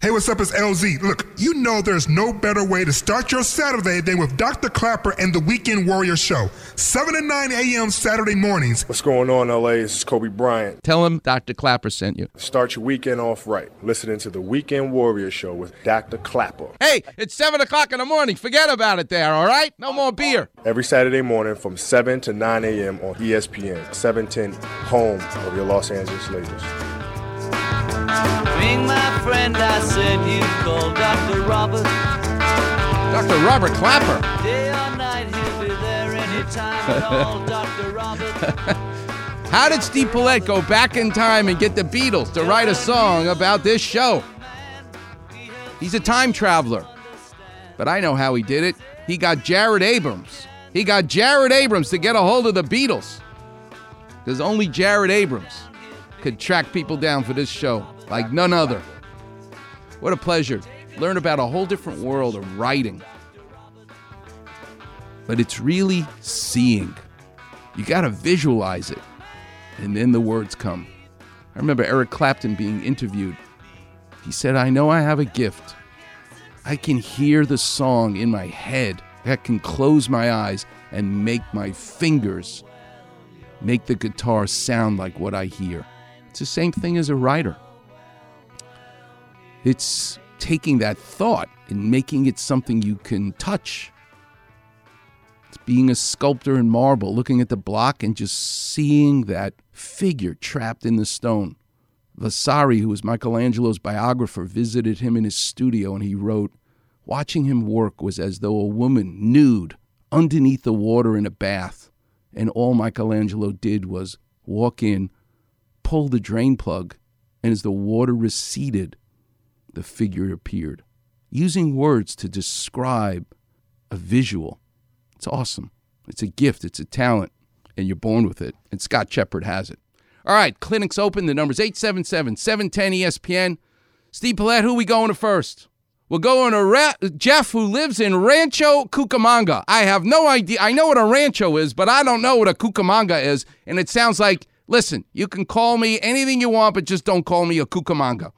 Hey, what's up? It's LZ. Look, you know there's no better way to start your Saturday than with Dr. Klapper and the Weekend Warrior Show. 7 to 9 a.m. Saturday mornings. What's going on, LA? This is Kobe Bryant. Tell him Dr. Klapper sent you. Start your weekend off right. Listening to the Weekend Warrior Show with Dr. Klapper. Hey, it's 7 o'clock in the morning. Forget about it there, all right? No more beer. Every Saturday morning from 7 to 9 a.m. on ESPN, 710, home of your Los Angeles Lakers. Ring my friend, I said you Dr. Robert. Dr. Robert Klapper. Day or night, he'll be there anytime at all. Dr. Robert. How did Steve Paulette go back in time and get the Beatles to write a song about this show? He's a time traveler. But I know how he did it. He got Jared Abrams. He got Jared Abrams to get a hold of the Beatles. Because only Jared Abrams could track people down for this show like none other. What a pleasure. Learn about a whole different world of writing. But it's really seeing. You got to visualize it. And then the words come. I remember Eric Clapton being interviewed. He said, I know I have a gift. I can hear the song in my head. I can close my eyes and make my fingers make the guitar sound like what I hear. It's the same thing as a writer. It's taking that thought and making it something you can touch. It's being a sculptor in marble, looking at the block and just seeing that figure trapped in the stone. Vasari, who was Michelangelo's biographer, visited him in his studio and he wrote, Watching him work was as though a woman nude underneath the water in a bath, and all Michelangelo did was walk in, pull the drain plug, and as the water receded, the figure appeared. Using words to describe a visual. It's awesome. It's a gift, it's a talent, and you're born with it. And Scott Shepard has it. All right, clinics open. The number's 877 710 ESPN. Steve Paulette, who we going to first? We're going to Ra- Jeff, who lives in Rancho Cucamonga. I have no idea. I know what a rancho is, but I don't know what a Cucamonga is. And it sounds like, listen, you can call me anything you want, but just don't call me a Cucamonga.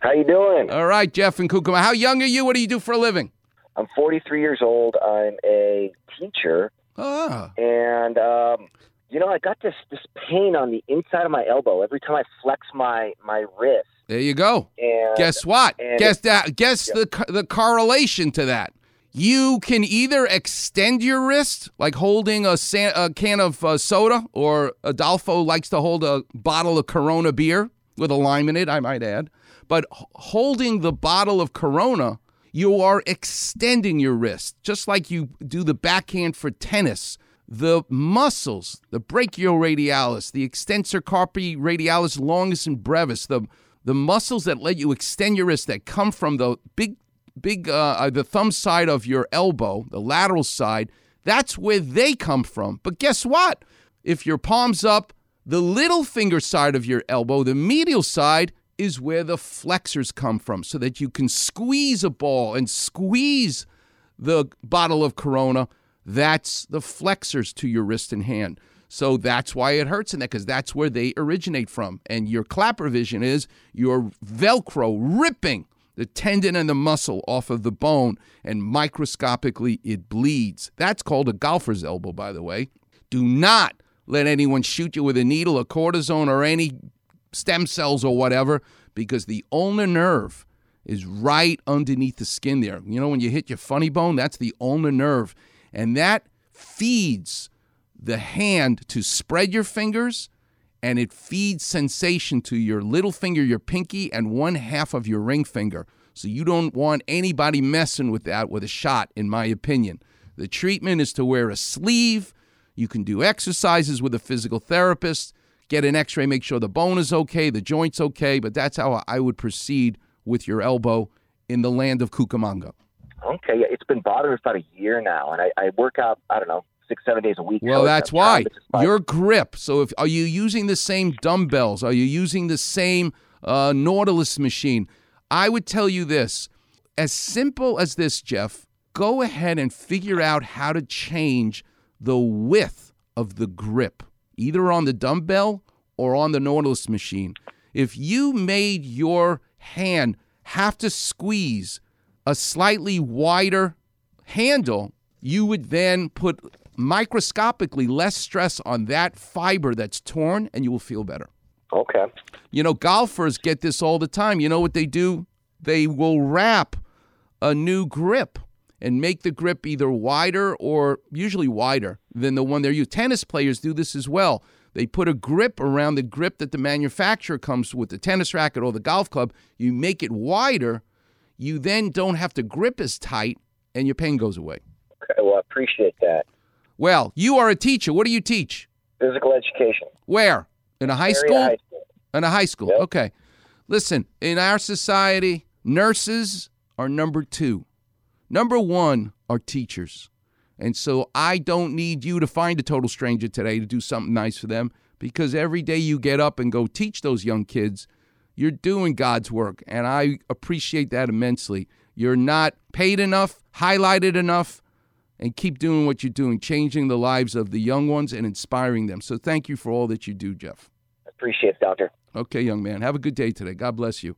How you doing? All right, Jeff and Cucamonga. How young are you? What do you do for a living? I'm 43 years old. I'm a teacher, Ah, and um, you know I got this this pain on the inside of my elbow every time I flex my my wrist. there you go. And Guess what? Guess that. Guess the the correlation to that. You can either extend your wrist, like holding a, san- a can of uh, soda, or Adolfo likes to hold a bottle of Corona beer with a lime in it. I might add, but holding the bottle of Corona, you are extending your wrist, just like you do the backhand for tennis. The muscles, the brachioradialis, the extensor carpi radialis longus and brevis, the the muscles that let you extend your wrist that come from the big big uh, uh, the thumb side of your elbow, the lateral side, that's where they come from. But guess what? If your palm's up, the little finger side of your elbow, the medial side, is where the flexors come from, so that you can squeeze a ball and squeeze the bottle of Corona. That's the flexors to your wrist and hand. So that's why it hurts in that, because that's where they originate from. And your Klapper vision is your Velcro ripping the tendon and the muscle off of the bone, and microscopically it bleeds. That's called a golfer's elbow, by the way. Do not let anyone shoot you with a needle, a cortisone, or any stem cells or whatever, because the ulnar nerve is right underneath the skin there. You know, when you hit your funny bone, that's the ulnar nerve. And that feeds the hand to spread your fingers and it feeds sensation to your little finger, your pinky, and one half of your ring finger. So you don't want anybody messing with that with a shot, in my opinion. The treatment is to wear a sleeve. You can do exercises with a physical therapist, get an x ray, make sure the bone is okay, the joint's okay, but that's how I would proceed with your elbow in the land of Cucamonga. Okay, it's been bothering me about a year now, and I, I work out. I don't know six seven days a week. Well, so that's why to just find- your grip. So, if are you using the same dumbbells? Are you using the same uh, Nautilus machine? I would tell you this: as simple as this, Jeff. Go ahead and figure out how to change the width of the grip, either on the dumbbell or on the Nautilus machine. If you made your hand have to squeeze a slightly wider handle, you would then put microscopically less stress on that fiber that's torn and you will feel better. Okay. You know, golfers get this all the time. You know what they do? They will wrap a new grip and make the grip either wider or usually wider than the one they're using. Tennis players do this as well. They put a grip around the grip that the manufacturer comes with the tennis racket or the golf club. You make it wider. You then don't have to grip as tight and your pain goes away. Okay. Well, I appreciate that. Well, you are a teacher. What do you teach? Physical education. Where? In a high school? high school. In a high school. Yep. Okay. Listen, in our society, nurses are number two. Number one are teachers. And so I don't need you to find a total stranger today to do something nice for them because every day you get up and go teach those young kids, you're doing God's work. And I appreciate that immensely. You're not paid enough, highlighted enough, and keep doing what you're doing, changing the lives of the young ones and inspiring them. So thank you for all that you do, Jeff. Appreciate it, doctor. Okay, young man. Have a good day today. God bless you.